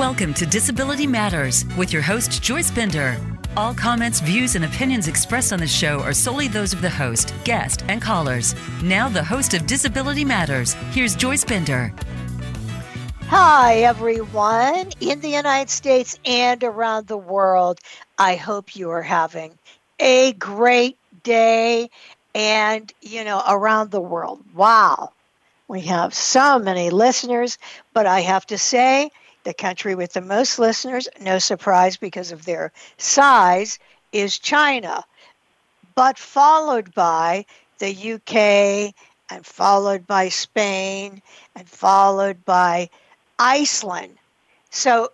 Welcome to Disability Matters with your host, Joyce Bender. All comments, views, and opinions expressed on the show are solely those of the host, guest, and callers. Now, the host of Disability Matters, here's Joyce Bender. Hi, everyone in the United States and around the world. I hope you are having a great day and, you know, around the world. Wow. We have so many listeners, but I have to say, the country with the most listeners, no surprise because of their size, is China, but followed by the UK and followed by Spain and followed by Iceland. So,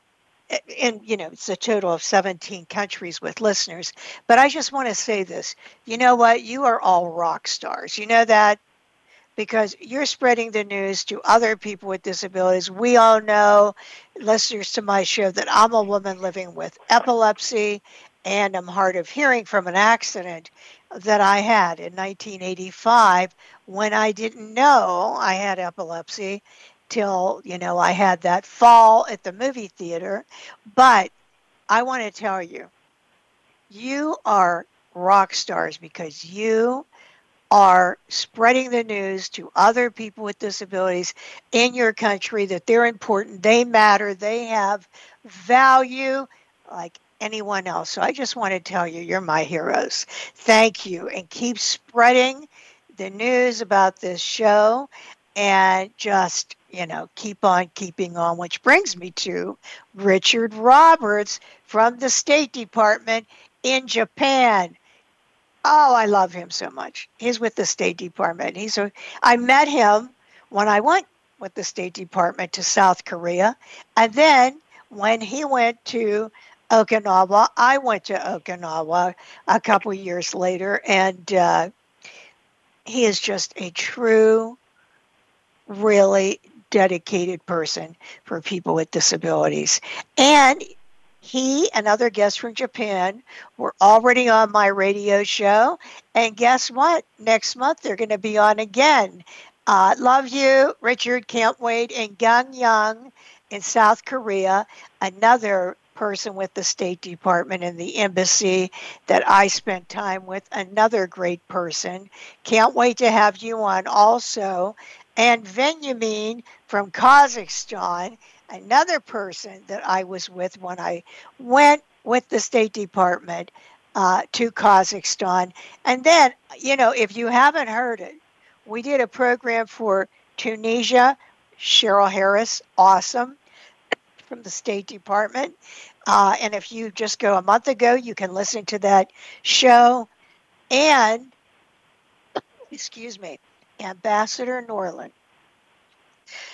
and you know, it's a total of 17 countries with listeners. But I just want to say this you know what? You are all rock stars. You know that? Because you're spreading the news to other people with disabilities. We all know, listeners to my show, that I'm a woman living with epilepsy and I'm hard of hearing from an accident that I had in 1985 when I didn't know I had epilepsy till, you know, I had that fall at the movie theater. But I want to tell you, you are rock stars because you are spreading the news to other people with disabilities in your country that they're important, they matter, they have value like anyone else. So I just want to tell you, you're my heroes. Thank you. And keep spreading the news about this show and just, you know, keep on keeping on, which brings me to Richard Roberts from the State Department in Japan. Oh, I love him so much. He's with the State Department. He's a, I met him when I went with the State Department to South Korea. And then when he went to Okinawa, I went to Okinawa a couple years later. And uh, he is just a true, really dedicated person for people with disabilities. And he and other guests from Japan were already on my radio show. And guess what? Next month they're going to be on again. Uh, love you, Richard. Can't wait. And Gangneung in South Korea, another person with the State Department and the embassy that I spent time with, another great person. Can't wait to have you on also. And Benjamin from Kazakhstan another person that I was with when I went with the State Department uh, to Kazakhstan. And then, you know, if you haven't heard it, we did a program for Tunisia. Cheryl Harris, awesome, from the State Department. Uh, and if you just go a month ago, you can listen to that show. And, excuse me, Ambassador Norland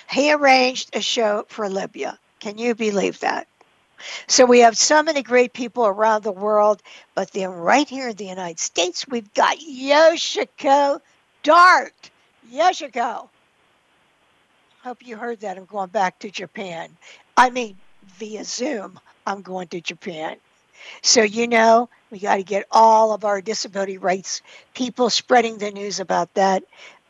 he arranged a show for Libya. Can you believe that? So we have so many great people around the world, but then right here in the United States, we've got Yoshiko Dart. Yoshiko. Hope you heard that. I'm going back to Japan. I mean, via Zoom, I'm going to Japan. So, you know, we got to get all of our disability rights people spreading the news about that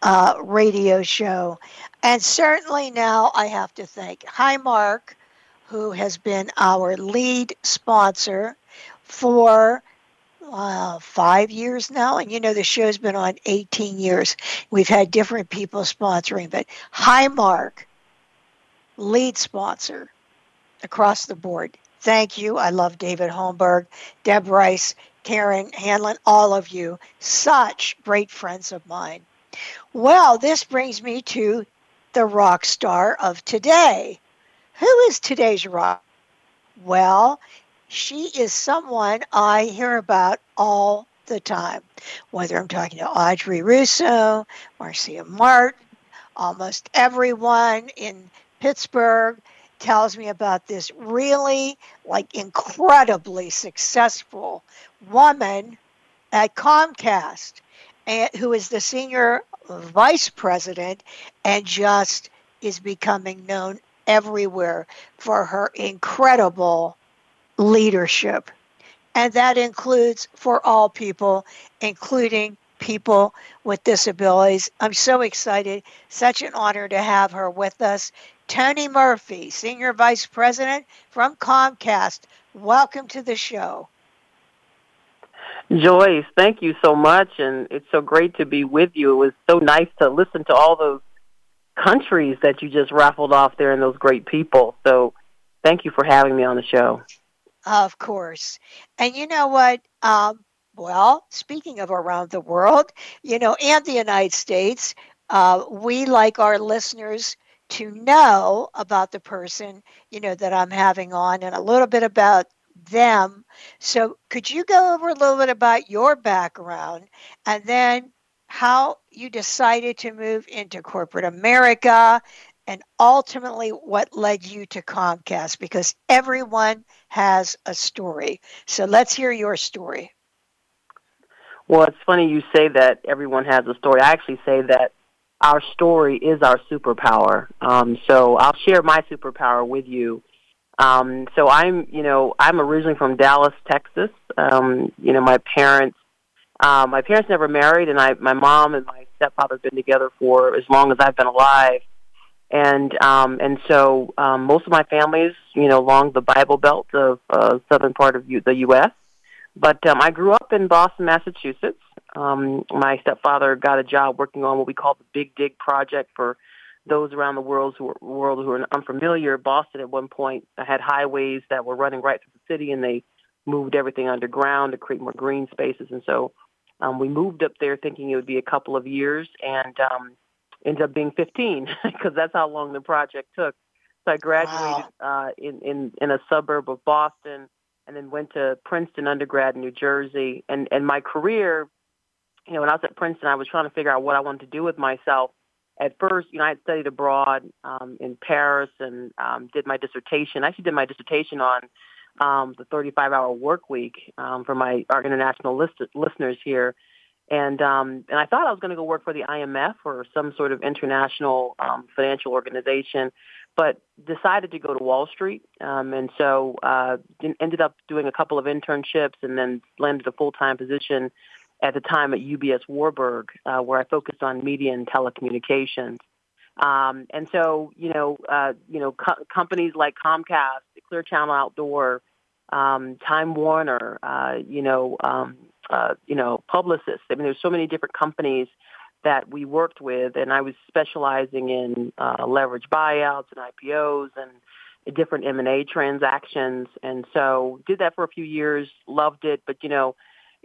uh, radio show. And certainly now I have to thank Highmark, who has been our lead sponsor for uh, five years now. And you know, the show's been on 18 years. We've had different people sponsoring, but Highmark, lead sponsor across the board. Thank you. I love David Holmberg, Deb Rice, Karen Hanlon, all of you. Such great friends of mine. Well, this brings me to the rock star of today. Who is today's rock? Well, she is someone I hear about all the time, whether I'm talking to Audrey Russo, Marcia Martin, almost everyone in Pittsburgh tells me about this really like incredibly successful woman at Comcast and who is the senior vice president and just is becoming known everywhere for her incredible leadership. And that includes for all people, including people with disabilities. I'm so excited. Such an honor to have her with us Toni Murphy, Senior Vice President from Comcast. Welcome to the show. Joyce, thank you so much, and it's so great to be with you. It was so nice to listen to all those countries that you just raffled off there and those great people. So thank you for having me on the show. Of course. And you know what? Um, well, speaking of around the world, you know, and the United States, uh, we like our listeners to know about the person, you know, that I'm having on and a little bit about them. So, could you go over a little bit about your background and then how you decided to move into corporate America and ultimately what led you to Comcast? Because everyone has a story. So, let's hear your story. Well, it's funny you say that everyone has a story. I actually say that our story is our superpower. Um, so I'll share my superpower with you. Um, so I'm, you know, I'm originally from Dallas, Texas. Um, you know, my parents, uh, my parents never married, and I, my mom and my stepfather have been together for as long as I've been alive. And um, and so um, most of my families, you know, along the Bible Belt of uh, southern part of U- the U.S. But um, I grew up in Boston, Massachusetts. Um, my stepfather got a job working on what we call the Big Dig project for those around the world who are, world who are unfamiliar, Boston at one point had highways that were running right through the city, and they moved everything underground to create more green spaces. And so um, we moved up there thinking it would be a couple of years, and um, ended up being 15 because that's how long the project took. So I graduated wow. uh, in, in in a suburb of Boston, and then went to Princeton undergrad in New Jersey. And and my career, you know, when I was at Princeton, I was trying to figure out what I wanted to do with myself at first, you know, I had studied abroad um, in Paris and um, did my dissertation. I actually did my dissertation on um, the 35-hour work week um, for my our international list- listeners here, and um, and I thought I was going to go work for the IMF or some sort of international um, financial organization, but decided to go to Wall Street, um, and so uh, ended up doing a couple of internships and then landed a full-time position at the time at UBS Warburg, uh, where I focused on media and telecommunications. Um, and so, you know, uh, you know, co- companies like Comcast, Clear Channel Outdoor, um, Time Warner, uh, you know, um, uh, you know, Publicis. I mean, there's so many different companies that we worked with, and I was specializing in uh, leverage buyouts and IPOs and different M&A transactions. And so, did that for a few years, loved it, but you know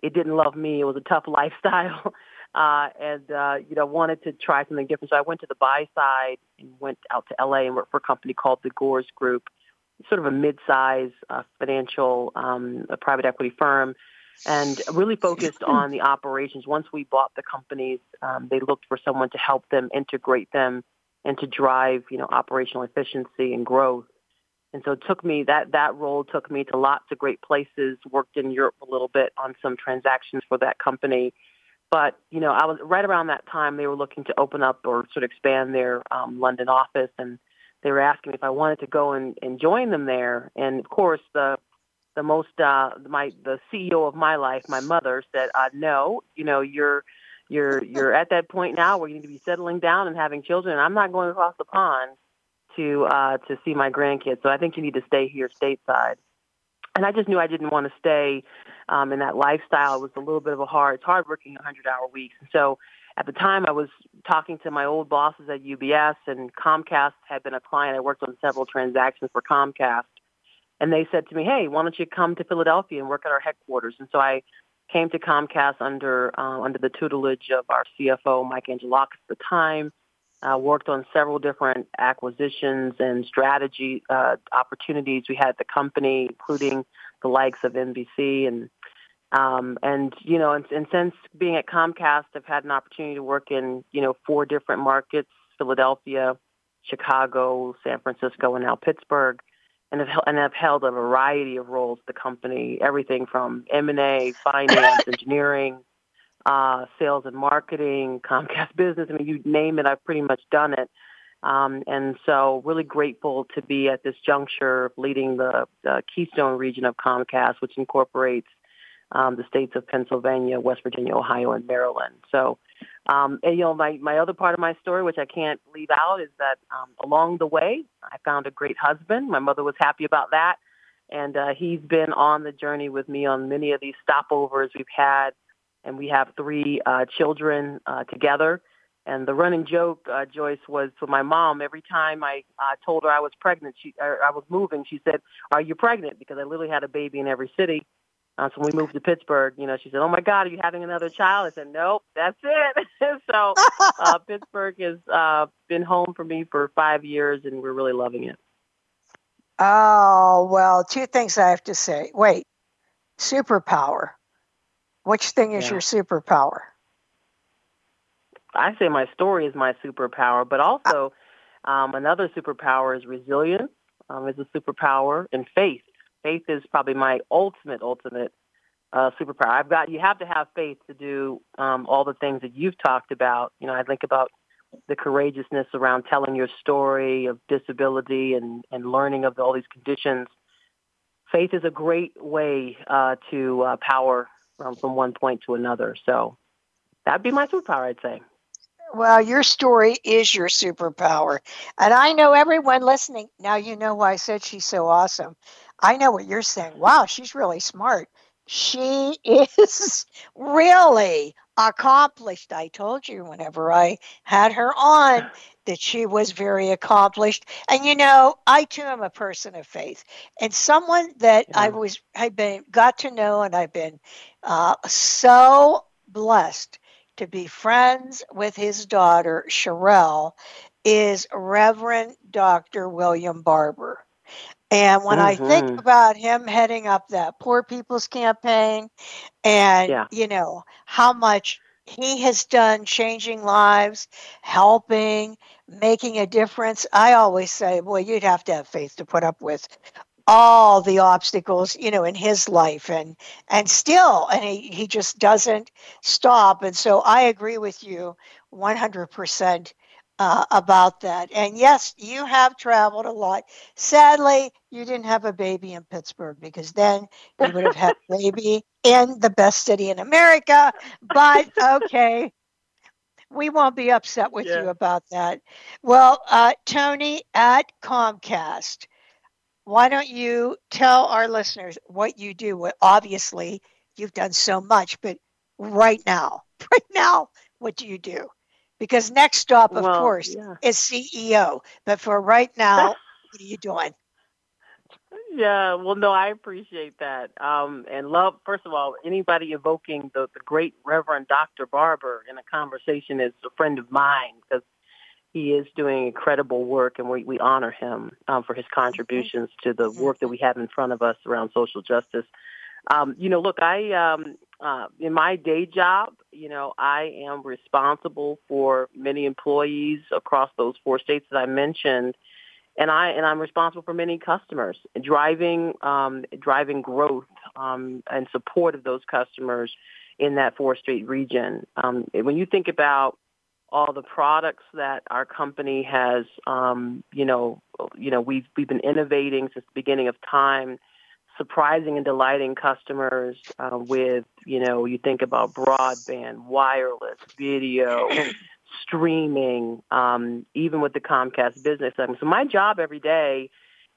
it didn't love me. It was a tough lifestyle. Uh, and, uh, you know, wanted to try something different. So I went to the buy side and went out to LA and worked for a company called the Gores Group, sort of a mid-size uh, financial um, a private equity firm and really focused on the operations. Once we bought the companies, um, they looked for someone to help them integrate them and to drive, you know, operational efficiency and growth. And so it took me that that role took me to lots of great places. Worked in Europe a little bit on some transactions for that company, but you know I was right around that time they were looking to open up or sort of expand their um, London office, and they were asking me if I wanted to go and, and join them there. And of course the the most uh, my the CEO of my life, my mother said, uh, "No, you know you're." You're you're at that point now where you need to be settling down and having children. And I'm not going across the pond to uh, to see my grandkids. So I think you need to stay here stateside. And I just knew I didn't want to stay um, in that lifestyle. It was a little bit of a hard, it's hard working 100-hour weeks. And so at the time, I was talking to my old bosses at UBS, and Comcast had been a client. I worked on several transactions for Comcast, and they said to me, "Hey, why don't you come to Philadelphia and work at our headquarters?" And so I came to Comcast under uh, under the tutelage of our CFO, Mike Angelakis, at the time uh, worked on several different acquisitions and strategy uh, opportunities we had the company, including the likes of NBC and um, and you know, and, and since being at Comcast, I've had an opportunity to work in you know four different markets: Philadelphia, Chicago, San Francisco, and now Pittsburgh. And have, and have held a variety of roles at the company, everything from M&A, finance, engineering, uh, sales and marketing, Comcast Business. I mean, you name it, I've pretty much done it. Um, and so really grateful to be at this juncture leading the, the Keystone region of Comcast, which incorporates um, the states of Pennsylvania, West Virginia, Ohio, and Maryland. So Um, and you know, my my other part of my story, which I can't leave out, is that um, along the way, I found a great husband. My mother was happy about that, and uh, he's been on the journey with me on many of these stopovers we've had, and we have three uh, children uh, together. And the running joke, uh, Joyce, was for my mom. Every time I uh, told her I was pregnant, she or I was moving, she said, "Are you pregnant?" Because I literally had a baby in every city. Uh, so when we moved to Pittsburgh, you know, she said, "Oh my God, are you having another child?" I said, "Nope, that's it." so uh, Pittsburgh has uh, been home for me for five years, and we're really loving it. Oh well, two things I have to say. Wait, superpower. Which thing is yeah. your superpower? I say my story is my superpower, but also um, another superpower is resilience. Um, is a superpower, and faith. Faith is probably my ultimate, ultimate uh, superpower. I've got you have to have faith to do um, all the things that you've talked about. You know, I think about the courageousness around telling your story of disability and, and learning of all these conditions. Faith is a great way uh, to uh, power from, from one point to another. So that'd be my superpower, I'd say. Well, your story is your superpower. And I know everyone listening, now you know why I said she's so awesome. I know what you're saying. Wow, she's really smart. She is really accomplished. I told you whenever I had her on that she was very accomplished. And you know, I too am a person of faith, and someone that yeah. I was I've been got to know, and I've been uh, so blessed to be friends with his daughter, Sherelle, is Reverend Dr. William Barber. And when mm-hmm. I think mm-hmm. about him heading up that Poor People's Campaign and, yeah. you know, how much he has done changing lives, helping, making a difference, I always say, boy, you'd have to have faith to put up with all the obstacles you know in his life and and still and he, he just doesn't stop and so i agree with you 100% uh, about that and yes you have traveled a lot sadly you didn't have a baby in pittsburgh because then you would have had a baby in the best city in america but okay we won't be upset with yeah. you about that well uh, toni at comcast why don't you tell our listeners what you do? What obviously you've done so much, but right now, right now, what do you do? Because next stop, of well, course, yeah. is CEO. But for right now, what are you doing? Yeah, well, no, I appreciate that. Um, and love, first of all, anybody evoking the, the great Reverend Dr. Barber in a conversation is a friend of mine because he is doing incredible work, and we, we honor him um, for his contributions to the work that we have in front of us around social justice. Um, you know, look, I um, uh, in my day job, you know, I am responsible for many employees across those four states that I mentioned, and I and I'm responsible for many customers, driving um, driving growth um, and support of those customers in that four state region. Um, when you think about all the products that our company has, um, you know, you know, we've we've been innovating since the beginning of time, surprising and delighting customers uh, with, you know, you think about broadband, wireless, video, streaming, um, even with the Comcast business. So my job every day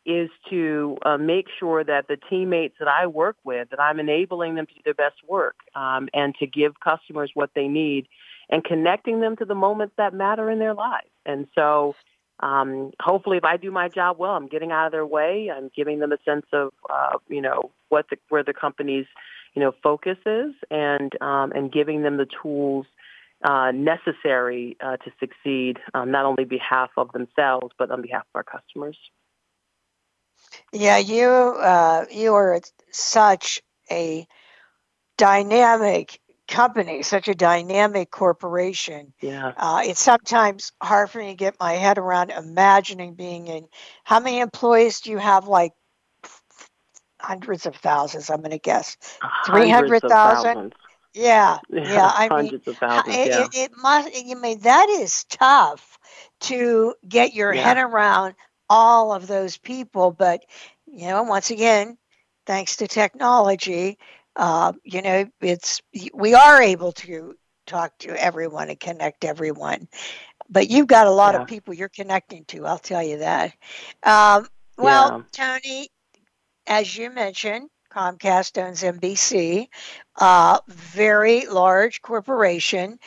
is to uh, make sure that the teammates that I work with, that I'm enabling them to do their best work um, and to give customers what they need and connecting them to the moments that matter in their lives. And so um, hopefully if I do my job well, I'm getting out of their way. I'm giving them a sense of, uh, you know, what the, where the company's, you know, focus is and, um, and giving them the tools uh, necessary uh, to succeed, um, not only behalf of themselves, but on behalf of our customers. Yeah, you uh, you are such a dynamic company, such a dynamic corporation. Yeah. Uh, it's sometimes hard for me to get my head around imagining being in. How many employees do you have? Like hundreds of thousands, I'm going to guess. Three hundred thousand. Yeah, yeah, yeah. I hundreds mean, of thousands. It, yeah. it, it must. You mean that is tough to get your yeah. head around all of those people, but you know, once again, thanks to technology, uh, you know, it's we are able to talk to everyone and connect everyone. But you've got a lot Yeah. of people you're connecting to, I'll tell you that. Um, well, Toni, as you mentioned, Comcast owns NBC, uh, very large corporation.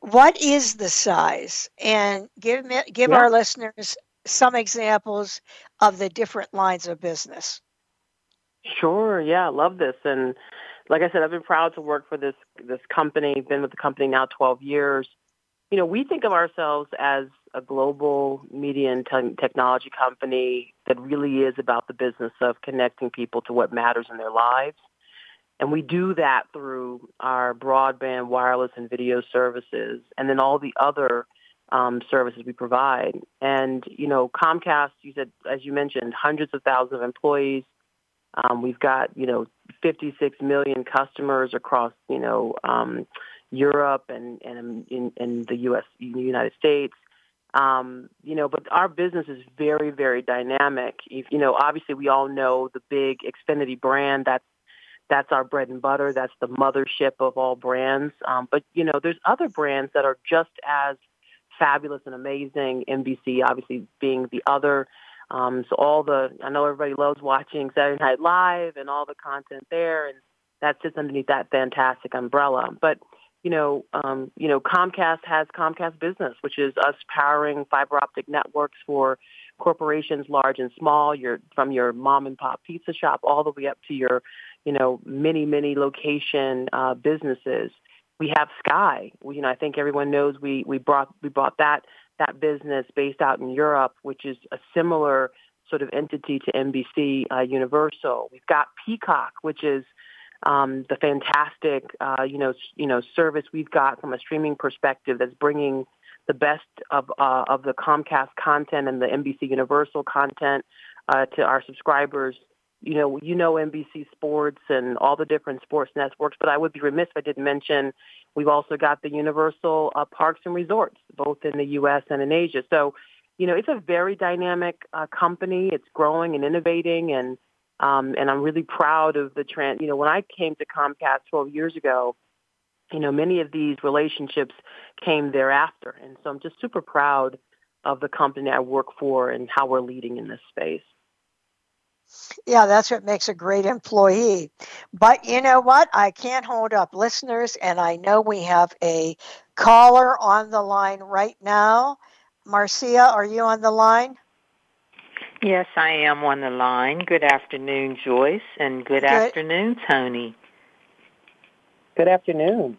What is the size? And give me, give Yeah. our listeners some examples of the different lines of business. Sure. Yeah, I love this. And like I said, I've been proud to work for this this company. Been with the company now 12 years. You know, we think of ourselves as a global media and te- technology company that really is about the business of connecting people to what matters in their lives. And we do that through our broadband, wireless, and video services, and then all the other um, services we provide. And, you know, Comcast, you said, as you mentioned, hundreds of thousands of employees. Um, we've got, you know, 56 million customers across, you know, um, Europe and, and in, in the U.S., United States. Um, you know, but our business is very, very dynamic. You know, obviously we all know the big Xfinity brand. That's that's our bread and butter. That's the mothership of all brands. Um, but you know, there's other brands that are just as fabulous and amazing. NBC, obviously, being the other. Um, so all the I know everybody loves watching Saturday Night Live and all the content there, and that sits underneath that fantastic umbrella. But you know, um, you know, Comcast has Comcast Business, which is us powering fiber optic networks for corporations large and small. Your from your mom and pop pizza shop all the way up to your, you know, many many location uh, businesses. We have Sky. We, you know, I think everyone knows we we brought we brought that that business based out in Europe, which is a similar sort of entity to NBC uh, Universal. We've got Peacock, which is um, the fantastic, uh, you know, you know, service we've got from a streaming perspective that's bringing the best of uh, of the Comcast content and the NBC Universal content uh, to our subscribers. You know, you know NBC Sports and all the different sports networks, but I would be remiss if I didn't mention we've also got the Universal uh, Parks and Resorts, both in the U.S. and in Asia. So, you know, it's a very dynamic uh, company. It's growing and innovating, and um, and I'm really proud of the trend. You know, when I came to Comcast 12 years ago, you know, many of these relationships came thereafter, and so I'm just super proud of the company I work for and how we're leading in this space. Yeah, that's what makes a great employee. But you know what? I can't hold up listeners, and I know we have a caller on the line right now. Marcia, are you on the line? Yes, I am on the line. Good afternoon, Joyce, and good, Good. afternoon, Toni. Good afternoon.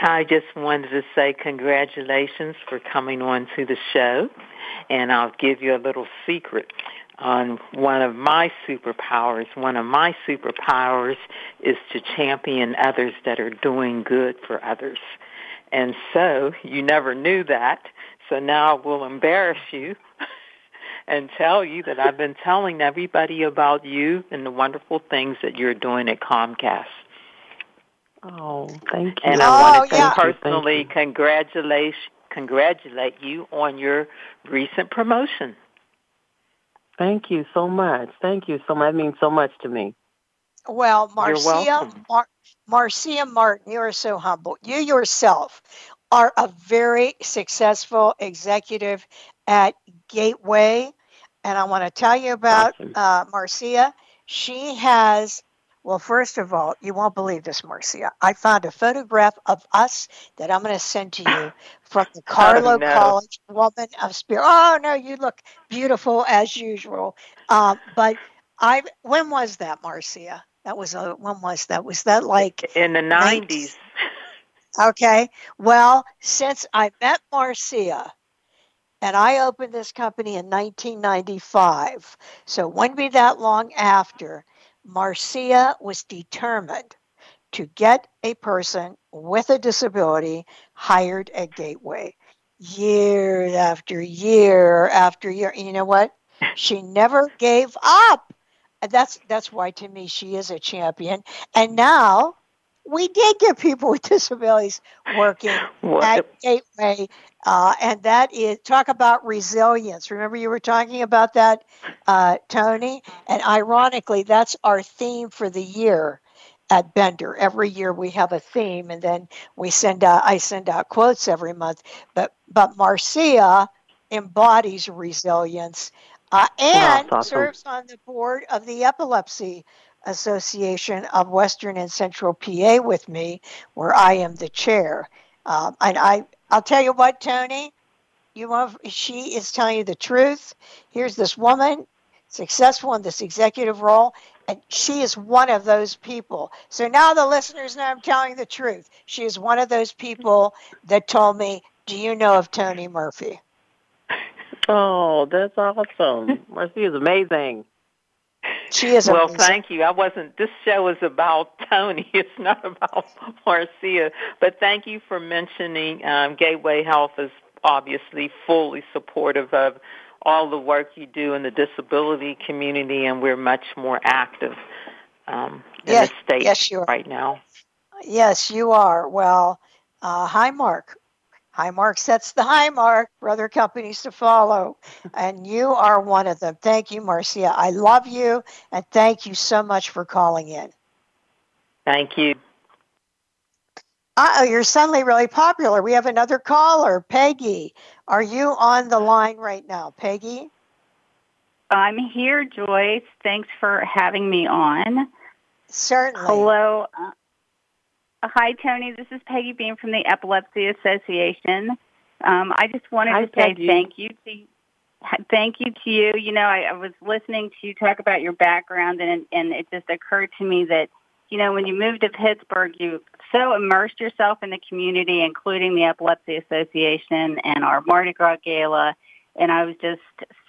I just wanted to say congratulations for coming on to the show, and I'll give you a little secret on one of my superpowers. One of my superpowers is to champion others that are doing good for others. And so you never knew that. So now I will embarrass you and tell you that I've been telling everybody about you and the wonderful things that you're doing at Comcast. Oh, thank you. And Oh, I want to yeah. personally congratulate congratulate you on your recent promotion. Thank you so much. Thank you so much. That means so much to me. Well, Marcia. Mar- Marcia Martin, you are so humble. You yourself are a very successful executive at Gateway. And I want to tell you about uh, Marcia. She has, well, first of all, you won't believe this, Marcia. I found a photograph of us that I'm going to send to you from the Carlow no. College Woman of Spirit. Oh, no, you look beautiful as usual. Um, but I, when was that, Marcia? That was a, when was that? Was that like In the 90s. Okay. Well, since I met Marcia and I opened this company in 1995, so it wouldn't be that long after, Marcia was determined to get a person with a disability hired at Gateway year after year after year. And you know what? She never gave up. And that's that's why to me she is a champion. And now we did get people with disabilities working What at Gateway, uh, and that is talk about resilience. Remember, you were talking about that, uh, Toni, and ironically, that's our theme for the year. at Bender. Every year we have a theme, and then we send out. I send out quotes every month. But but Marcia embodies resilience, uh, and awesome. serves on the board of the Epilepsy Association of Western and Central PA with me, where I am the chair. Um, and I, I'll tell you what, Toni, you want, she is telling you the truth. Here's this woman, successful in this executive role, and she is one of those people. So now the listeners know I'm telling the truth. She is one of those people that told me, "Do you know of Toni Murphy?" Oh, that's awesome. Marcy is amazing. She is well. Amazing. Thank you. I wasn't. This show is about Toni. It's not about Marcia. But thank you for mentioning um, Gateway Health is obviously fully supportive of all the work you do in the disability community, and we're much more active um, in yes, the state yes, you are. right now. Yes, you are. Well, uh, hi, Mark. Highmark sets the high mark for other companies to follow, and you are one of them. Thank you, Marcia. I love you, and thank you so much for calling in. Thank you. Uh oh, you're suddenly really popular. We have another caller, Peggy. Are you on the line right now, Peggy? I'm here, Joyce. Thanks for having me on. Certainly. Hello. Uh, Hi, Toni. This is Peggy Beam from the Epilepsy Association. Um, I just wanted Hi, to say Peggy. thank you to thank you to you. You know, I, I was listening to you talk about your background, and and it just occurred to me that you know when you moved to Pittsburgh, you so immersed yourself in the community, including the Epilepsy Association and our Mardi Gras Gala. And I was just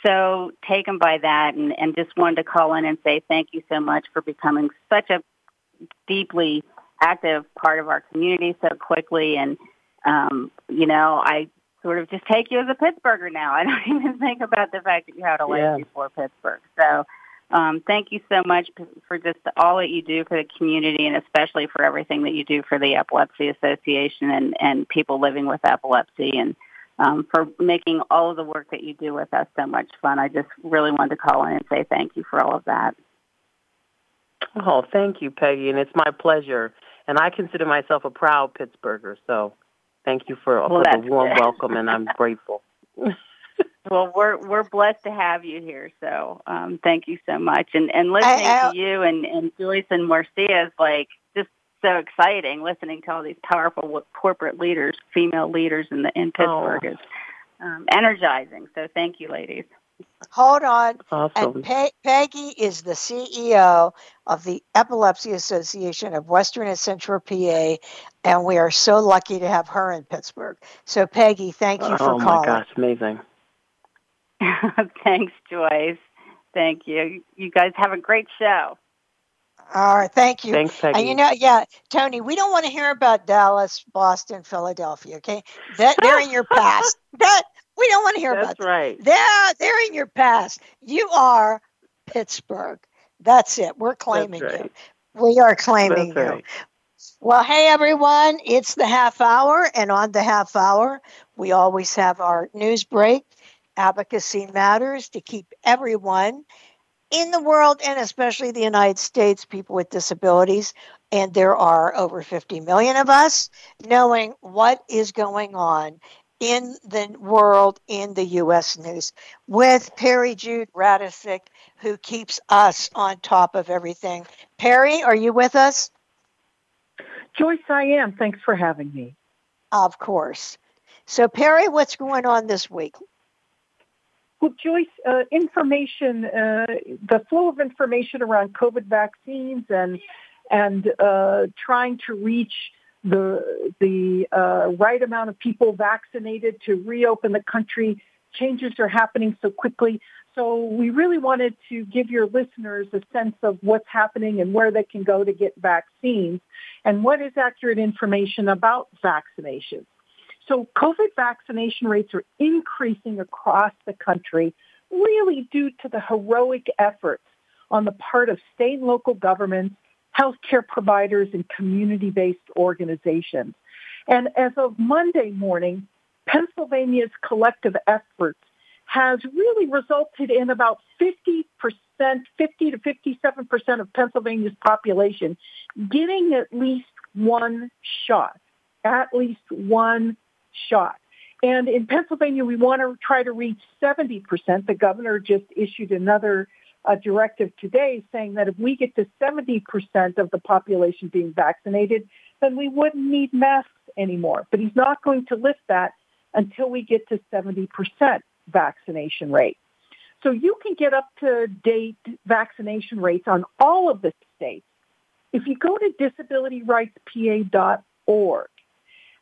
so taken by that, and, and just wanted to call in and say thank you so much for becoming such a deeply active part of our community so quickly. And, um, you know, I sort of just take you as a Pittsburgher now. I don't even think about the fact that you had a life Yeah. before Pittsburgh. So, um, thank you so much for just all that you do for the community and especially for everything that you do for the Epilepsy Association and, and people living with epilepsy and um, for making all of the work that you do with us so much fun. I just really wanted to call in and say thank you for all of that. Oh, thank you, Peggy, and it's my pleasure. And I consider myself a proud Pittsburgher, so thank you for, Well, for the warm good. welcome, and I'm grateful. Well, we're we're blessed to have you here, so um, thank you so much. And and listening I- I- to you and and Joyce and Marcia is like just so exciting. Listening to all these powerful corporate leaders, female leaders in the in Pittsburgh Oh. is um, energizing. So thank you, ladies. Hold on. Awesome. And Pe- Peggy is the CEO of the Epilepsy Association of Western and Central PA, and we are so lucky to have her in Pittsburgh. So, Peggy, thank you for calling. oh my gosh, amazing. Thanks, Joyce. Thank you. You guys have a great show. All right, thank you. Thanks, Peggy. And you know, yeah, Toni, we don't want to hear about Dallas, Boston, Philadelphia. Okay, that they're in your past. That we don't want to hear about. That's that. right. They're they're in your past. You are Pittsburgh. That's it. We're claiming right. you. We are claiming That's you. right. Well, hey everyone, it's the half hour, and on the half hour, we always have our news break. Advocacy matters to keep everyone in the world and especially the United States, people with disabilities, and there are over 50 million of us, knowing what is going on in the world in the U.S. news with Perry Jude Radecic, who keeps us on top of everything. Perry, are you with us? Joyce, I am. Thanks for having me. Of course. So, Perry, what's going on this week? Well, Joyce, uh, information, uh, the flow of information around COVID vaccines and and uh, trying to reach the the uh, right amount of people vaccinated to reopen the country. Changes are happening so quickly. So we really wanted to give your listeners a sense of what's happening and where they can go to get vaccines and what is accurate information about vaccinations. So COVID vaccination rates are increasing across the country, really due to the heroic efforts on the part of state and local governments, healthcare providers, and community-based organizations. And as of Monday morning, Pennsylvania's collective efforts has really resulted in about 50%, 50 to 57% of Pennsylvania's population getting at least one shot, at least one shot. And in Pennsylvania, we want to try to reach 70%. The governor just issued another uh, directive today saying that if we get to 70% of the population being vaccinated, then we wouldn't need masks anymore. But he's not going to lift that until we get to 70% vaccination rate. So you can get up to date vaccination rates on all of the states. If you go to disabilityrightspa.org,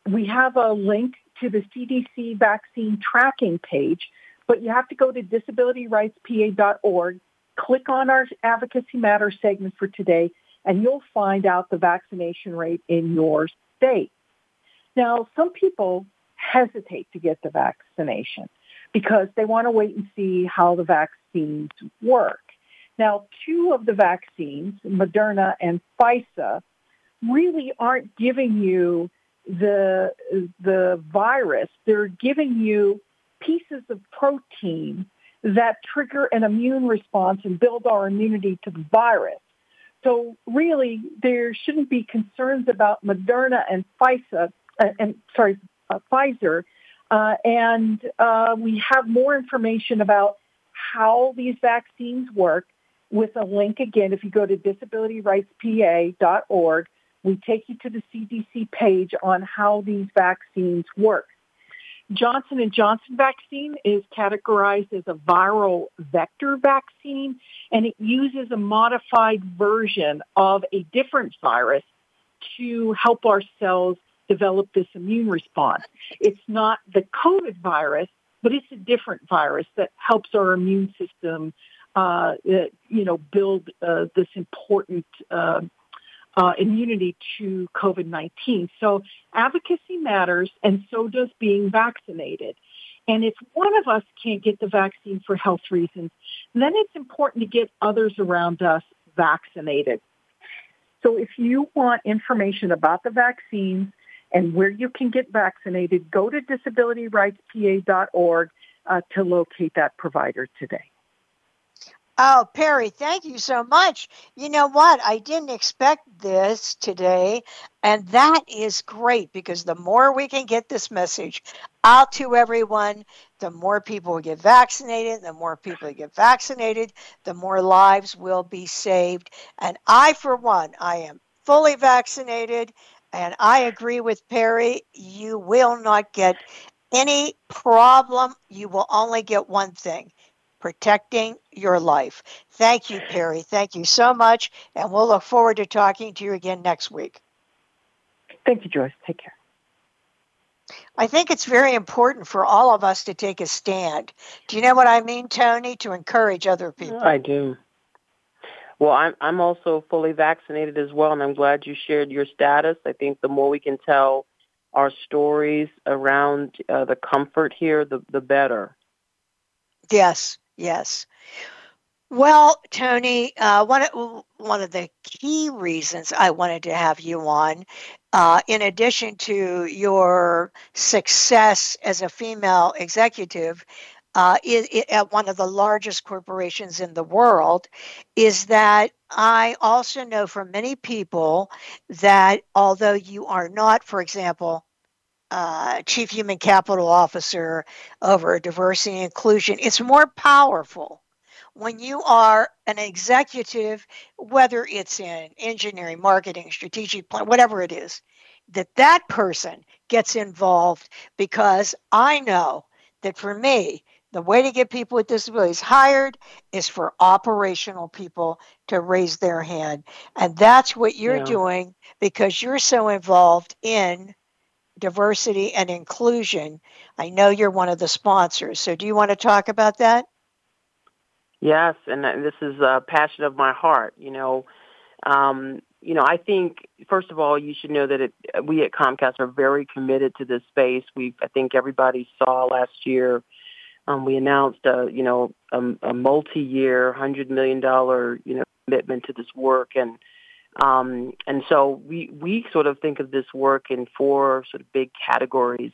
we have a link to the CDC vaccine tracking page, but you have to go to disabilityrightspa.org, click on our Advocacy Matters segment for today, and you'll find out the vaccination rate in your state. Now, some people hesitate to get the vaccination because they want to wait and see how the vaccines work. Now, two of the vaccines, Moderna and Pfizer, really aren't giving you the the virus. They're giving you pieces of protein that trigger an immune response and build our immunity to the virus. So really, there shouldn't be concerns about Moderna and Pfizer, uh, and sorry, uh, Pfizer. Uh, and uh, we have more information about how these vaccines work with a link again. If you go to disabilityrightspa.org, we take you to the CDC page on how these vaccines work. Johnson & Johnson vaccine is categorized as a viral vector vaccine, and it uses a modified version of a different virus to help our cells develop this immune response. It's not the COVID virus, but it's a different virus that helps our immune system, uh, you know, build uh, this important uh, uh, immunity to COVID-19. So advocacy matters, and so does being vaccinated. And if one of us can't get the vaccine for health reasons, then it's important to get others around us vaccinated. So if you want information about the vaccines and where you can get vaccinated, go to disabilityrightspa.org uh, to locate that provider today. Oh, Perry, thank you so much. You know what? I didn't expect this today, and that is great because the more we can get this message out to everyone, the more people will get vaccinated. The more people get vaccinated, the more lives will be saved. And I, for one, I am fully vaccinated, and I agree with Perry. You will not get any problem. You will only get one thing protecting your life. Thank you, Perry. Thank you so much. And we'll look forward to talking to you again next week. Thank you, Joyce. Take care. I think it's very important for all of us to take a stand. Do you know what I mean, Toni? To encourage other people. I do. Well, I'm I'm also fully vaccinated as well, and I'm glad you shared your status. I think the more we can tell our stories around uh, the comfort here, the the better. Yes, Yes. Well, Toni, uh, one of, one of the key reasons I wanted to have you on, uh, in addition to your success as a female executive uh, at one of the largest corporations in the world, is that I also know from many people that although you are not, for example, uh, chief human capital officer over diversity and inclusion, it's more powerful when you are an executive, whether it's in engineering, marketing, strategic plan, whatever it is, that that person gets involved because I know that for me, the way to get people with disabilities hired is for operational people to raise their hand. And that's what you're yeah. doing because you're so involved in diversity and inclusion. I know you're one of the sponsors. So do you want to talk about that? Yes, and this is a passion of my heart. You know, um, you know, I think first of all, you should know that it, we at Comcast are very committed to this space. We, I think, everybody saw last year. Um, we announced, a, you know, a, a multi-year, hundred million dollar, you know, commitment to this work, and um, and so we, we sort of think of this work in four sort of big categories.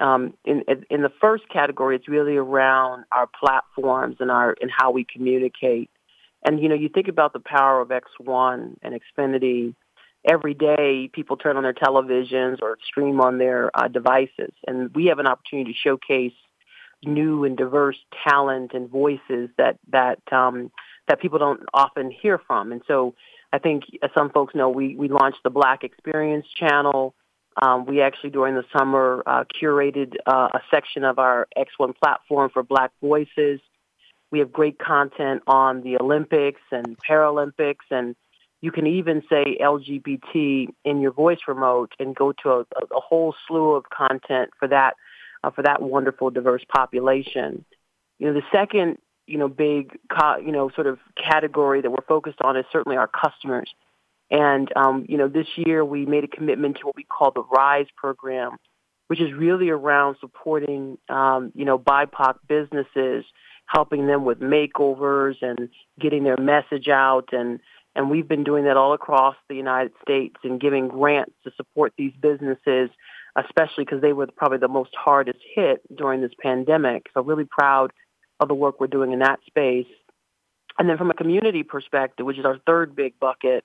Um, in, in the first category, it's really around our platforms and our and how we communicate. And you know, you think about the power of X1 and Xfinity. Every day, people turn on their televisions or stream on their uh, devices, and we have an opportunity to showcase new and diverse talent and voices that that um, that people don't often hear from. And so, I think, as some folks know, we we launched the Black Experience Channel. Um, we actually, during the summer, uh, curated uh, a section of our X1 platform for Black voices. We have great content on the Olympics and Paralympics, and you can even say LGBT in your voice remote and go to a, a whole slew of content for that uh, for that wonderful diverse population. You know, the second you know big you know sort of category that we're focused on is certainly our customers. And um, you know, this year we made a commitment to what we call the Rise program, which is really around supporting um, you know BIPOC businesses helping them with makeovers and getting their message out and and we've been doing that all across the United States and giving grants to support these businesses, especially because they were probably the most hardest hit during this pandemic. So really proud of the work we're doing in that space. And then from a community perspective, which is our third big bucket,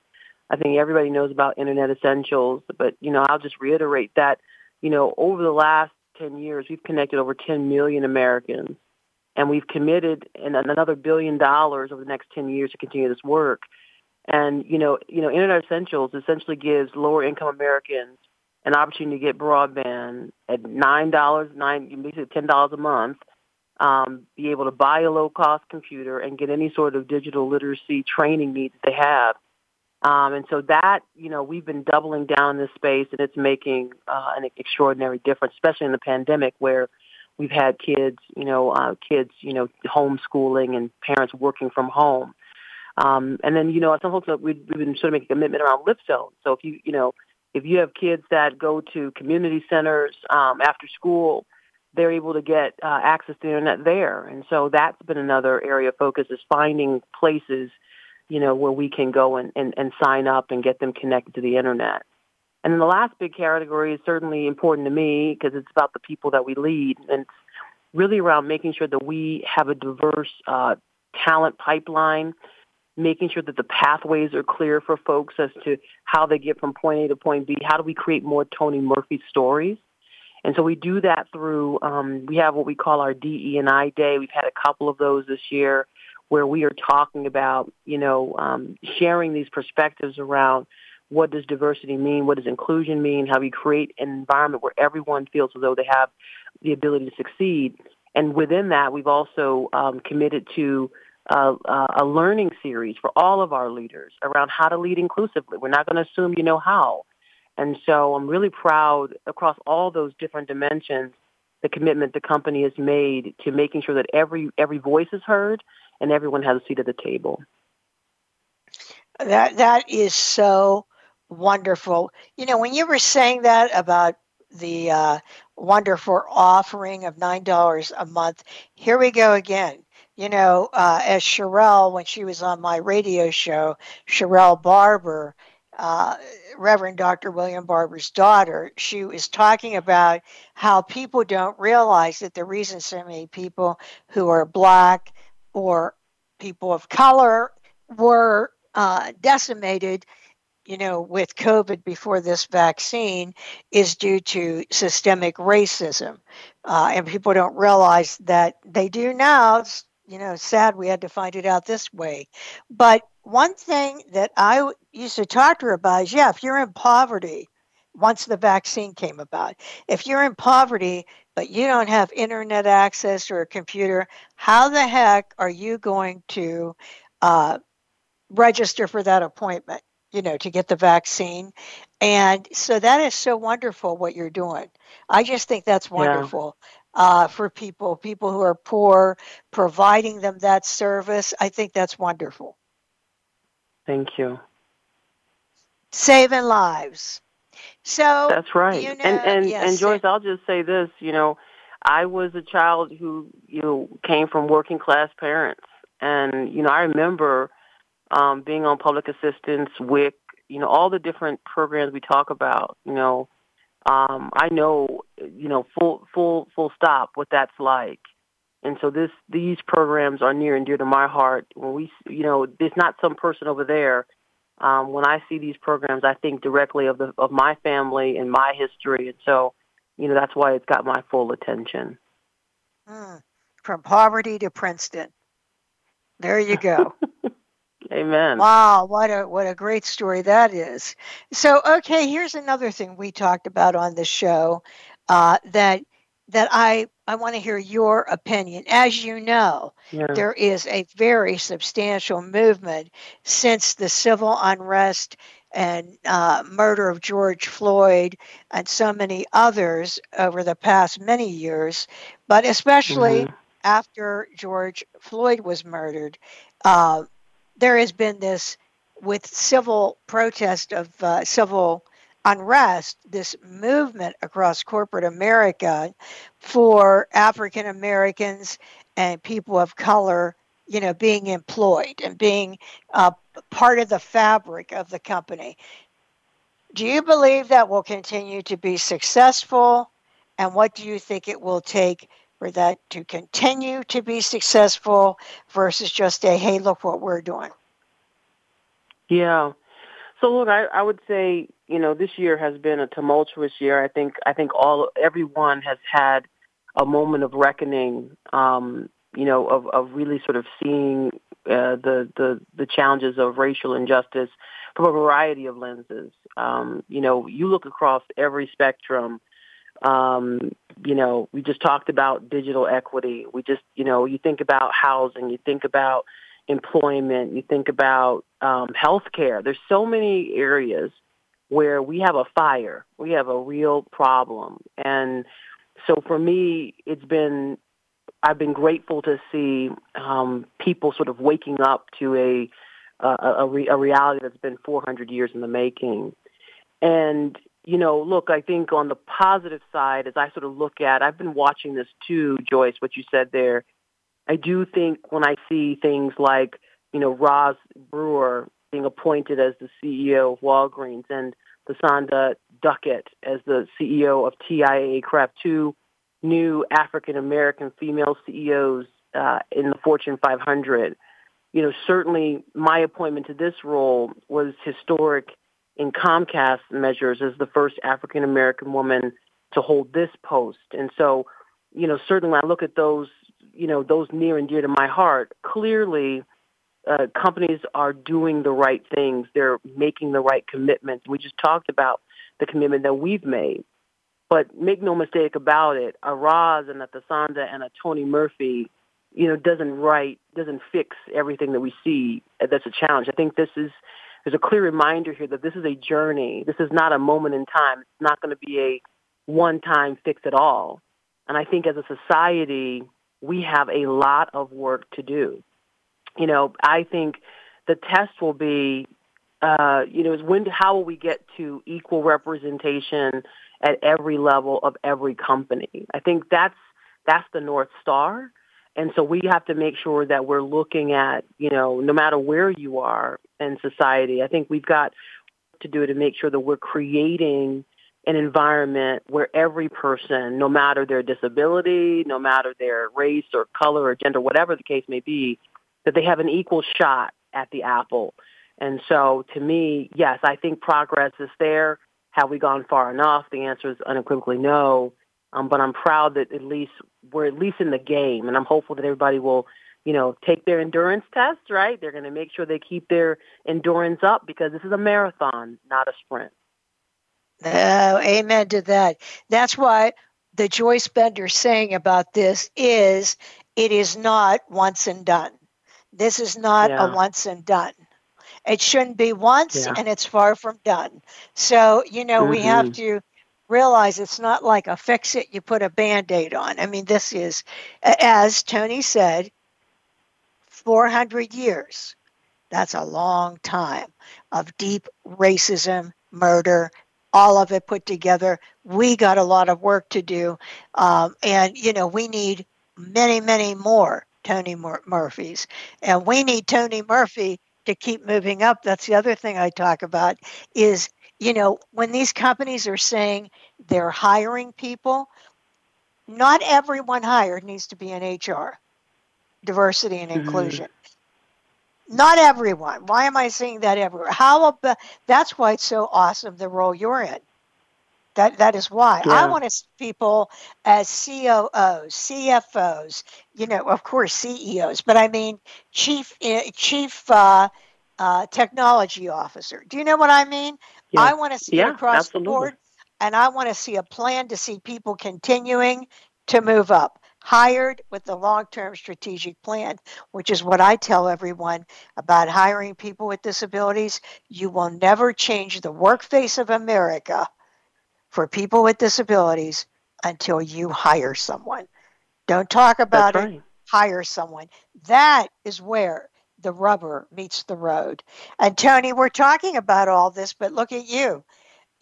I think everybody knows about Internet Essentials, but you know, I'll just reiterate that, you know, over the last 10 years, we've connected over 10 million Americans and we've committed another billion dollars over the next 10 years to continue this work. And you know, you know, Internet Essentials essentially gives lower income Americans an opportunity to get broadband at nine dollars, nine basically ten dollars a month, um, be able to buy a low cost computer and get any sort of digital literacy training needs they have. Um, and so that, you know, we've been doubling down in this space and it's making uh, an extraordinary difference, especially in the pandemic where We've had kids, you know, uh, kids, you know, homeschooling and parents working from home. Um, and then, you know, some folks, we've, we've been sort of making a commitment around lift zones. So if you, you know, if you have kids that go to community centers um, after school, they're able to get uh, access to the internet there. And so that's been another area of focus is finding places, you know, where we can go and, and, and sign up and get them connected to the internet. And then the last big category is certainly important to me because it's about the people that we lead. And it's really around making sure that we have a diverse uh, talent pipeline, making sure that the pathways are clear for folks as to how they get from point A to point B. How do we create more Toni Murphy stories? And so we do that through, um, we have what we call our DE&I Day. We've had a couple of those this year where we are talking about, you know, um, sharing these perspectives around what does diversity mean? What does inclusion mean? How we create an environment where everyone feels as though they have the ability to succeed. And within that, we've also um, committed to uh, uh, a learning series for all of our leaders around how to lead inclusively. We're not going to assume you know how. And so I'm really proud across all those different dimensions, the commitment the company has made to making sure that every every voice is heard and everyone has a seat at the table. That that is so wonderful. You know, when you were saying that about the uh, wonderful offering of $9 a month, here we go again. You know, uh, as Sherelle, when she was on my radio show, Sherelle Barber, uh, Reverend Dr. William Barber's daughter, she was talking about how people don't realize that the reason so many people who are black or people of color were uh, decimated you know, with COVID before this vaccine is due to systemic racism. Uh, and people don't realize that they do now. It's, you know, sad we had to find it out this way. But one thing that I used to talk to her about is yeah, if you're in poverty, once the vaccine came about, if you're in poverty, but you don't have internet access or a computer, how the heck are you going to uh, register for that appointment? you know, to get the vaccine. And so that is so wonderful what you're doing. I just think that's wonderful yeah. uh, for people, people who are poor, providing them that service. I think that's wonderful. Thank you. Saving lives. So that's right. You know, and and, yes, and Joyce, I'll just say this. You know, I was a child who you know came from working class parents, and you know I remember um, being on public assistance, WIC, you know, all the different programs we talk about, you know, um, I know, you know, full, full, full stop what that's like. And so this these programs are near and dear to my heart. When we, you know, there's not some person over there. Um, when I see these programs, I think directly of the of my family and my history, and so, you know, that's why it's got my full attention. Mm. From poverty to Princeton. There you go. Amen. Wow, what a what a great story that is. So, okay, here's another thing we talked about on the show uh, that that I I want to hear your opinion. As you know, yeah. there is a very substantial movement since the civil unrest and uh, murder of George Floyd and so many others over the past many years, but especially mm-hmm. after George Floyd was murdered, uh, there has been this with civil protest of uh, civil unrest, this movement across corporate America for African Americans and people of color, you know, being employed and being uh, part of the fabric of the company. Do you believe that will continue to be successful? And what do you think it will take for that to continue to be successful versus just a, hey, look what we're doing? Yeah. So look, I, I would say you know this year has been a tumultuous year. I think I think all everyone has had a moment of reckoning. Um, you know, of, of really sort of seeing uh, the the the challenges of racial injustice from a variety of lenses. Um, you know, you look across every spectrum. Um, you know, we just talked about digital equity. We just, you know, you think about housing, you think about employment, you think about um, healthcare. There's so many areas where we have a fire, we have a real problem, and so for me, it's been I've been grateful to see um, people sort of waking up to a a, a, re- a reality that's been 400 years in the making. And you know, look, I think on the positive side, as I sort of look at, I've been watching this too, Joyce. What you said there, I do think when I see things like, you know, Roz Brewer being appointed as the CEO of Walgreens and Thasunda Duckett as the CEO of TIAA-CREF, two new African American female CEOs uh, in the Fortune 500. You know, certainly my appointment to this role was historic in Comcast measures as the first African American woman to hold this post. And so, you know, certainly I look at those you know, those near and dear to my heart, clearly uh, companies are doing the right things. They're making the right commitments. We just talked about the commitment that we've made. But make no mistake about it, a Roz and a Thasunda and a Toni Murphy, you know, doesn't write, doesn't fix everything that we see that's a challenge. I think this is, there's a clear reminder here that this is a journey. This is not a moment in time. It's not going to be a one-time fix at all. And I think as a society, we have a lot of work to do. You know, I think the test will be, uh, you know, is when, how will we get to equal representation at every level of every company? I think that's, that's the North Star. And so we have to make sure that we're looking at, you know, no matter where you are in society, I think we've got to do to make sure that we're creating an environment where every person, no matter their disability, no matter their race or color or gender, whatever the case may be, that they have an equal shot at the apple. And so to me, yes, I think progress is there. Have we gone far enough? The answer is unequivocally no. Um, but I'm proud that at least we're at least in the game, and I'm hopeful that everybody will, you know, take their endurance test. Right? They're going to make sure they keep their endurance up because this is a marathon, not a sprint. Oh, amen to that. That's why the Joyce Bender saying about this is it is not once and done. This is not yeah. a once and done. It shouldn't be once yeah. and it's far from done. So, you know, mm-hmm. we have mm-hmm. to realize it's not like a fix it, you put a band aid on. I mean, this is, as Toni said, 400 years. That's a long time of deep racism, murder, all of it put together. We got a lot of work to do. Um, and, you know, we need many, many more Toni Mur- Murphys. And we need Toni Murphy to keep moving up. That's the other thing I talk about is, you know, when these companies are saying they're hiring people, not everyone hired needs to be in HR, diversity and mm-hmm. inclusion. Not everyone. Why am I saying that everywhere? How about that's why it's so awesome the role you're in. That that is why yeah. I want to see people as COOs, CFOs, you know, of course CEOs, but I mean chief eh, chief uh, uh, technology officer. Do you know what I mean? Yeah. I want to see yeah, across absolutely. the board, and I want to see a plan to see people continuing to move up hired with the long term strategic plan, which is what I tell everyone about hiring people with disabilities. You will never change the work face of America for people with disabilities until you hire someone. Don't talk about That's it, right. hire someone. That is where the rubber meets the road. And Toni, we're talking about all this, but look at you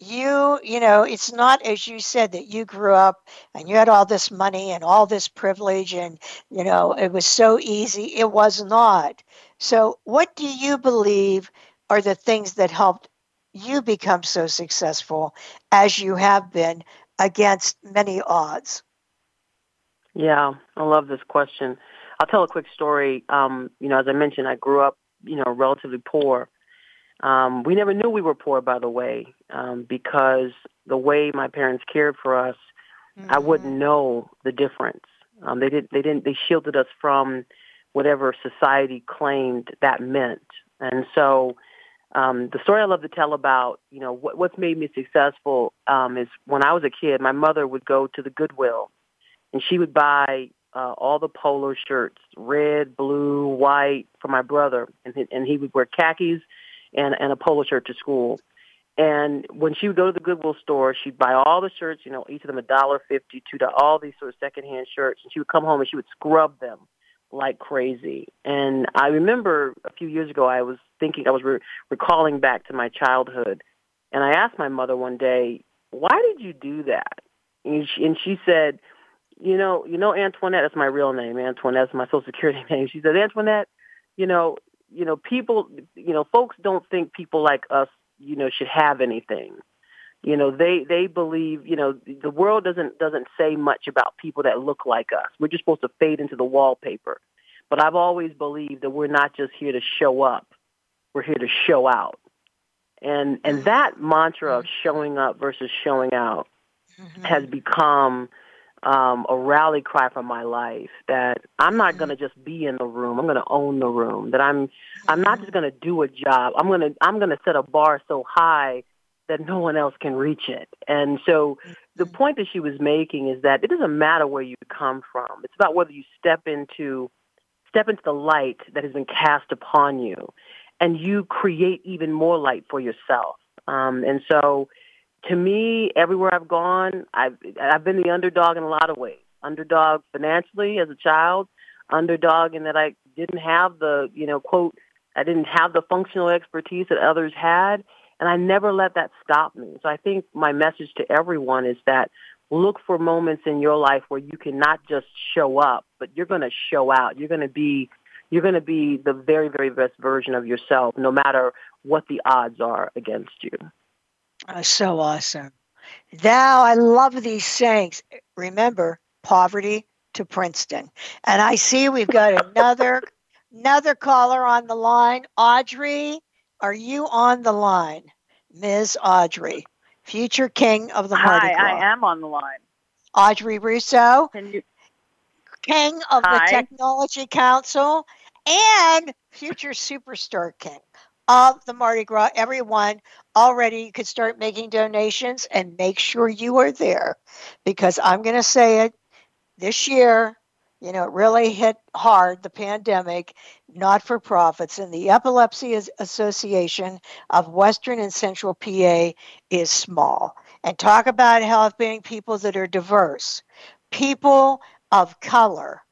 you you know it's not as you said that you grew up and you had all this money and all this privilege and you know it was so easy it was not so what do you believe are the things that helped you become so successful as you have been against many odds yeah i love this question i'll tell a quick story um, you know as i mentioned i grew up you know relatively poor um, we never knew we were poor, by the way, um, because the way my parents cared for us, mm-hmm. I wouldn't know the difference. Um, they did. They didn't. They shielded us from whatever society claimed that meant. And so, um, the story I love to tell about, you know, what, what's made me successful um, is when I was a kid, my mother would go to the Goodwill, and she would buy uh, all the polo shirts, red, blue, white, for my brother, and he, and he would wear khakis and, and a polo shirt to school. And when she would go to the Goodwill store, she'd buy all the shirts, you know, each of them a dollar fifty, two to all these sort of secondhand shirts, and she would come home and she would scrub them like crazy. And I remember a few years ago, I was thinking, I was re- recalling back to my childhood, and I asked my mother one day, "Why did you do that?" And she, and she said, "You know, you know, Antoinette. That's my real name. Antoinette's my social security name." She said, "Antoinette, you know, you know, people, you know, folks don't think people like us, you know, should have anything. You know, they they believe, you know, the world doesn't doesn't say much about people that look like us. We're just supposed to fade into the wallpaper. But I've always believed that we're not just here to show up. We're here to show out. And and that mantra of showing up versus showing out mm-hmm. has become um, a rally cry for my life that I'm not going to just be in the room. I'm going to own the room. That I'm I'm not just going to do a job. I'm going to I'm going to set a bar so high that no one else can reach it. And so the mm-hmm. point that she was making is that it doesn't matter where you come from. It's about whether you step into step into the light that has been cast upon you and you create even more light for yourself. Um, and so to me, everywhere I've gone, I've I've been the underdog in a lot of ways. Underdog financially as a child, underdog in that I didn't have the, you know, quote, I didn't have the functional expertise that others had, and I never let that stop me. So I think my message to everyone is that look for moments in your life where you can not just show up, but you're going to show out. You're going to be you're going to be the very very best version of yourself no matter what the odds are against you. Oh, so awesome. Now, I love these sayings. Remember, poverty to Princeton. And I see we've got another another caller on the line. Audrey, are you on the line? Ms. Audrey, future king of the Mardi Gras? Hi, I am on the line. Audrey Russo, you... king of Hi. the Technology Council and future superstar king of the Mardi Gras. Everyone already you could start making donations and make sure you are there because I'm going to say it this year. You know, it really hit hard the pandemic, not for profits, and the Epilepsy Association of Western and Central PA is small. And talk about helping people that are diverse, people of color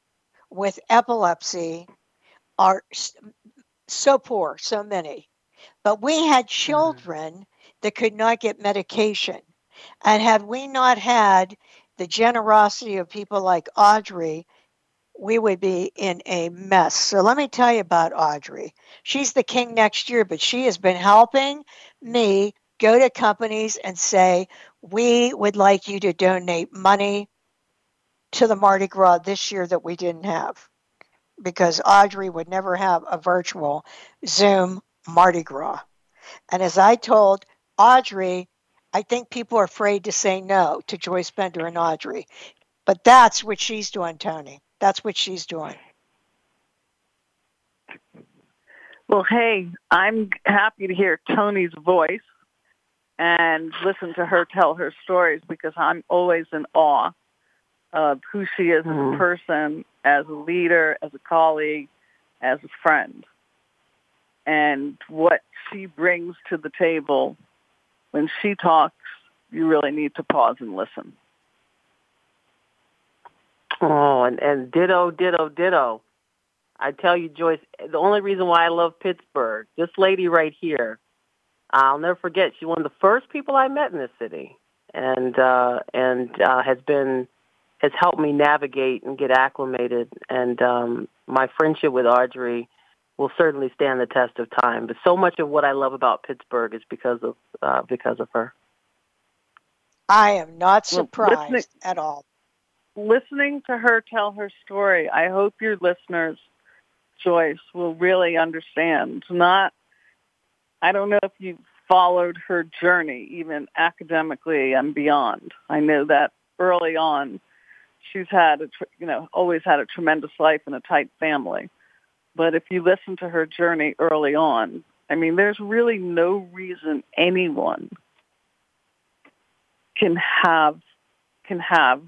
with epilepsy are so poor, so many. But we had mm-hmm. children that could not get medication. And had we not had the generosity of people like Audrey, we would be in a mess. So let me tell you about Audrey. She's the king next year, but she has been helping me go to companies and say, we would like you to donate money to the Mardi Gras this year that we didn't have because Audrey would never have a virtual Zoom Mardi Gras. And as I told Audrey, I think people are afraid to say no to Joyce Bender and Audrey. But that's what she's doing, Toni. That's what she's doing. Well, hey, I'm happy to hear Toni's voice and listen to her tell her stories because I'm always in awe of who she is mm-hmm. as a mm-hmm. person, as a leader, as a colleague, as a friend, and what she brings to the table. When she talks, you really need to pause and listen. Oh, and, and ditto, ditto, ditto. I tell you, Joyce, the only reason why I love Pittsburgh, this lady right here, I'll never forget. She's one of the first people I met in this city, and uh, and uh, has been has helped me navigate and get acclimated. And um, my friendship with Audrey will certainly stand the test of time. But so much of what I love about Pittsburgh is because of uh, because of her. I am not surprised well, at all. Listening to her tell her story, I hope your listeners, Joyce, will really understand. Not, I don't know if you followed her journey, even academically and beyond. I know that early on she's had a you know always had a tremendous life and a tight family. But if you listen to her journey early on, I mean, there's really no reason anyone can have can have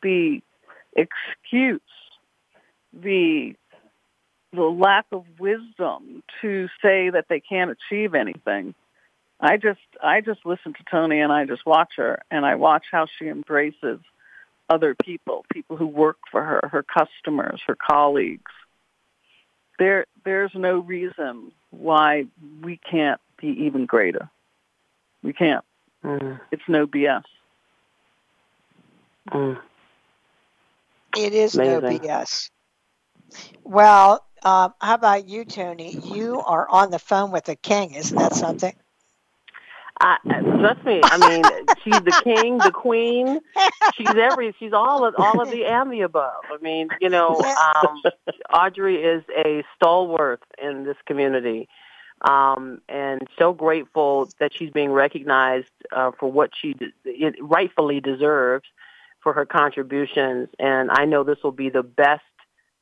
the excuse, the the lack of wisdom to say that they can't achieve anything. I just I just listen to Tony and I just watch her and I watch how she embraces other people, people who work for her, her customers, her colleagues. There, there's no reason why we can't be even greater. We can't. Mm. It's no BS. Mm. It is Amazing. no BS. Well, um, how about you, Toni? You are on the phone with the king. Isn't that something? I, trust me. I mean, she's the king, the queen. She's every. She's all of all of the and the above. I mean, you know, um, Audrey is a stalwart in this community, um, and so grateful that she's being recognized uh, for what she it rightfully deserves for her contributions. And I know this will be the best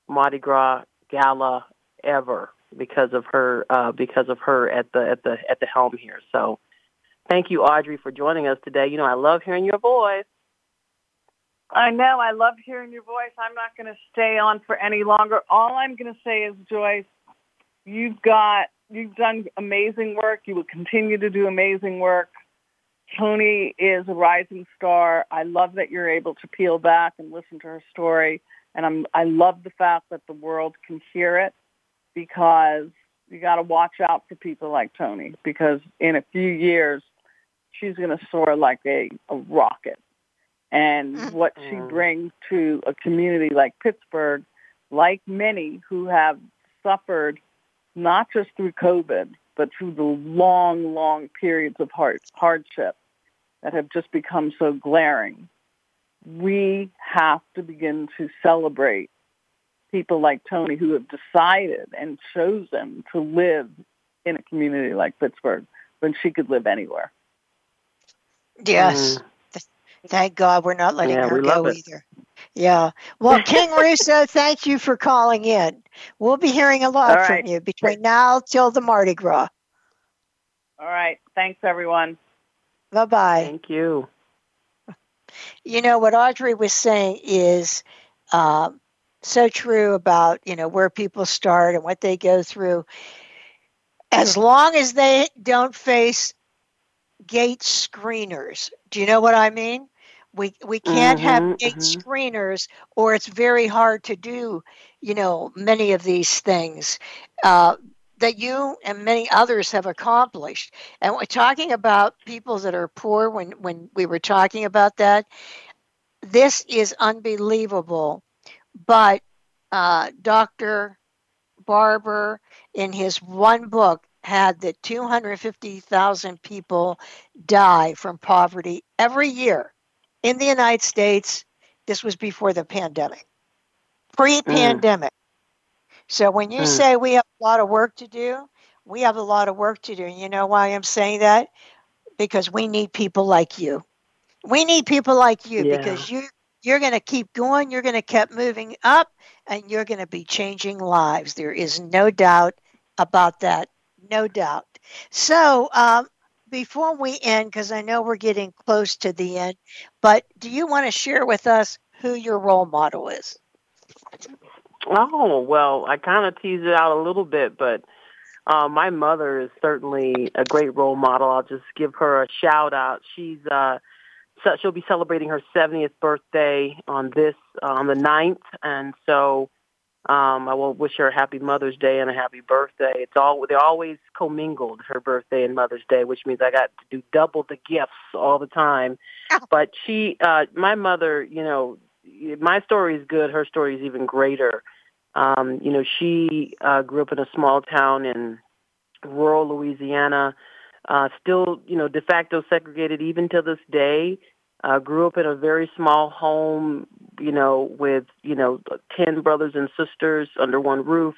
Mardi Gras gala ever because of her uh, because of her at the at the at the helm here. So Thank you, Audrey, for joining us today. You know, I love hearing your voice. I know. I love hearing your voice. I'm not going to stay on for any longer. All I'm going to say is, Joyce, you've got, you've done amazing work. You will continue to do amazing work. Toni is a rising star. I love that you're able to peel back and listen to her story. And I'm, I love the fact that the world can hear it because you got to watch out for people like Toni because in a few years, she's going to soar like a, a rocket. And mm-hmm. what she brings to a community like Pittsburgh, like many who have suffered not just through COVID, but through the long, long periods of hard, hardship that have just become so glaring, we have to begin to celebrate people like Toni who have decided and chosen to live in a community like Pittsburgh when she could live anywhere. Yes. Mm. Thank God we're not letting yeah, her go either. Yeah. Well, King Russo, thank you for calling in. We'll be hearing a lot from you between now till the Mardi Gras. All right. Thanks, everyone. Bye bye. Thank you. You know, what Audrey was saying is uh, so true about, you know, where people start and what they go through. As long as they don't face gate screeners. Do you know what I mean? We we can't mm-hmm, have gate mm-hmm. screeners, or it's very hard to do. You know, many of these things uh, that you and many others have accomplished. And we're talking about people that are poor. When when we were talking about that, this is unbelievable. But uh, Dr. Barber, in his one book, had that 250,000 people die from poverty every year in the United States. This was before the pandemic, pre pandemic. Mm. So when you mm. say we have a lot of work to do, we have a lot of work to do. And you know why I'm saying that? Because we need people like you. We need people like you yeah. because you you're going to keep going, you're going to keep moving up and you're going to be changing lives. There is no doubt about that. No doubt. So, um, before we end, because I know we're getting close to the end, but do you want to share with us who your role model is? Oh, well, I kind of teased it out a little bit, but uh, my mother is certainly a great role model. I'll just give her a shout out. She's uh, so she'll be celebrating her 70th birthday on this uh, on the 9th, and so um, I will wish her a happy Mother's Day and a happy birthday. It's all they're always commingled her birthday and Mother's Day, which means I got to do double the gifts all the time. But she, uh, my mother, you know, my story is good. Her story is even greater. Um, you know, she uh, grew up in a small town in rural Louisiana, uh, still, you know, de facto segregated even to this day. Uh, grew up in a very small home, you know, with, you know, 10 brothers and sisters under one roof.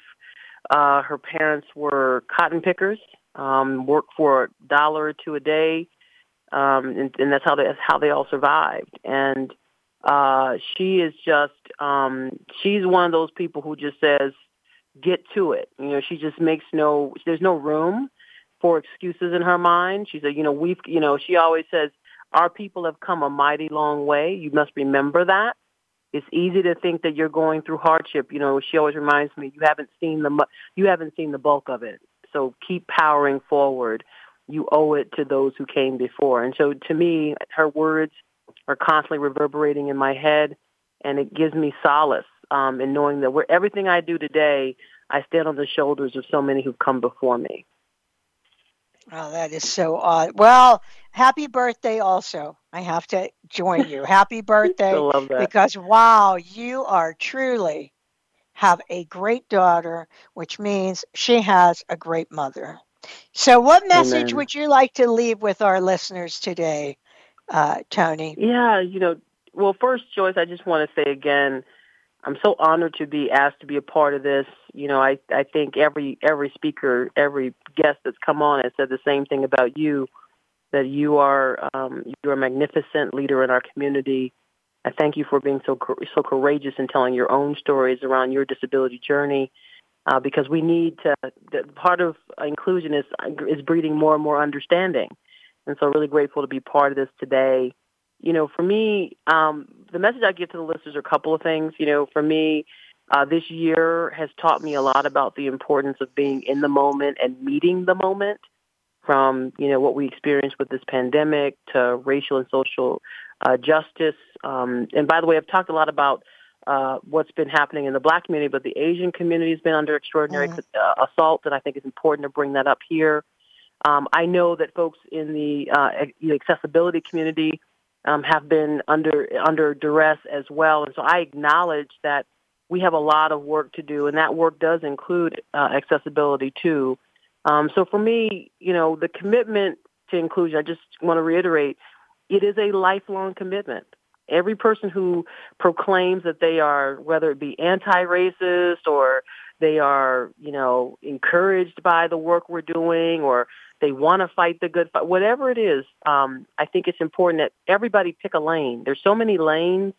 Uh, her parents were cotton pickers, um, worked for a dollar or two a day, um, and, and that's how they, that's how they all survived. And uh, she is just, um, she's one of those people who just says, get to it. You know, she just makes no, there's no room for excuses in her mind. She said, you know, we've, you know, she always says, our people have come a mighty long way. You must remember that. It's easy to think that you're going through hardship. You know, she always reminds me, you haven't seen the, you haven't seen the bulk of it. So keep powering forward. You owe it to those who came before. And so to me, her words are constantly reverberating in my head, and it gives me solace um, in knowing that where everything I do today, I stand on the shoulders of so many who've come before me. Oh, that is so odd. Well, happy birthday also. I have to join you. Happy birthday. because wow, you are truly have a great daughter, which means she has a great mother. So what message Amen. would you like to leave with our listeners today? Uh, Toni? Yeah, you know, well, first, Joyce, I just want to say again, I'm so honored to be asked to be a part of this. You know, I I think every every speaker, every guest that's come on has said the same thing about you, that you are um, you're a magnificent leader in our community. I thank you for being so so courageous in telling your own stories around your disability journey, uh, because we need to. The, part of inclusion is is breeding more and more understanding. And so really grateful to be part of this today. You know, for me, um, the message I give to the listeners are a couple of things. You know, for me, uh, this year has taught me a lot about the importance of being in the moment and meeting the moment from, you know, what we experienced with this pandemic to racial and social uh, justice. Um, and by the way, I've talked a lot about uh, what's been happening in the black community, but the Asian community has been under extraordinary mm. uh, assault, and I think it's important to bring that up here. Um, I know that folks in the uh, accessibility community um, have been under under duress as well, and so I acknowledge that we have a lot of work to do, and that work does include uh, accessibility too. Um, so for me, you know, the commitment to inclusion, I just want to reiterate, it is a lifelong commitment. Every person who proclaims that they are, whether it be anti-racist or they are, you know, encouraged by the work we're doing or they want to fight the good fight, whatever it is, um, I think it's important that everybody pick a lane. There's so many lanes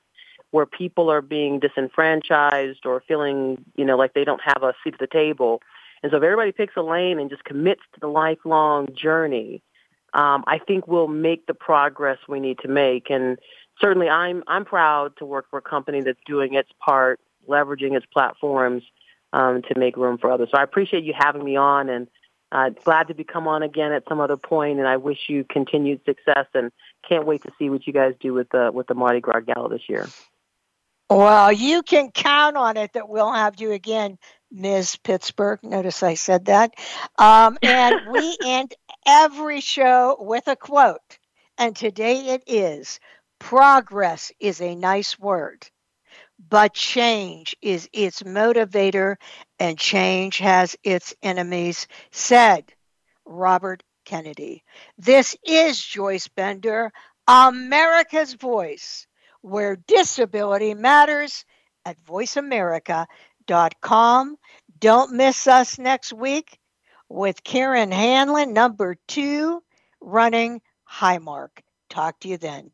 where people are being disenfranchised or feeling, you know, like they don't have a seat at the table. And so if everybody picks a lane and just commits to the lifelong journey, um, I think we'll make the progress we need to make. And certainly I'm, I'm proud to work for a company that's doing its part, leveraging its platforms um, to make room for others. So I appreciate you having me on and uh, glad to be come on again at some other point. and I wish you continued success. And can't wait to see what you guys do with the with the Mardi Gras Gala this year. Well, you can count on it that we'll have you again, Ms. Pittsburgh. Notice I said that. Um, and we end every show with a quote. And today it is Progress is a nice word but change is its motivator and change has its enemies, said Robert Kennedy. This is Joyce Bender, America's Voice, where disability matters at voiceamerica.com. Don't miss us next week with Karen Hanlon, number two, running Highmark. Talk to you then.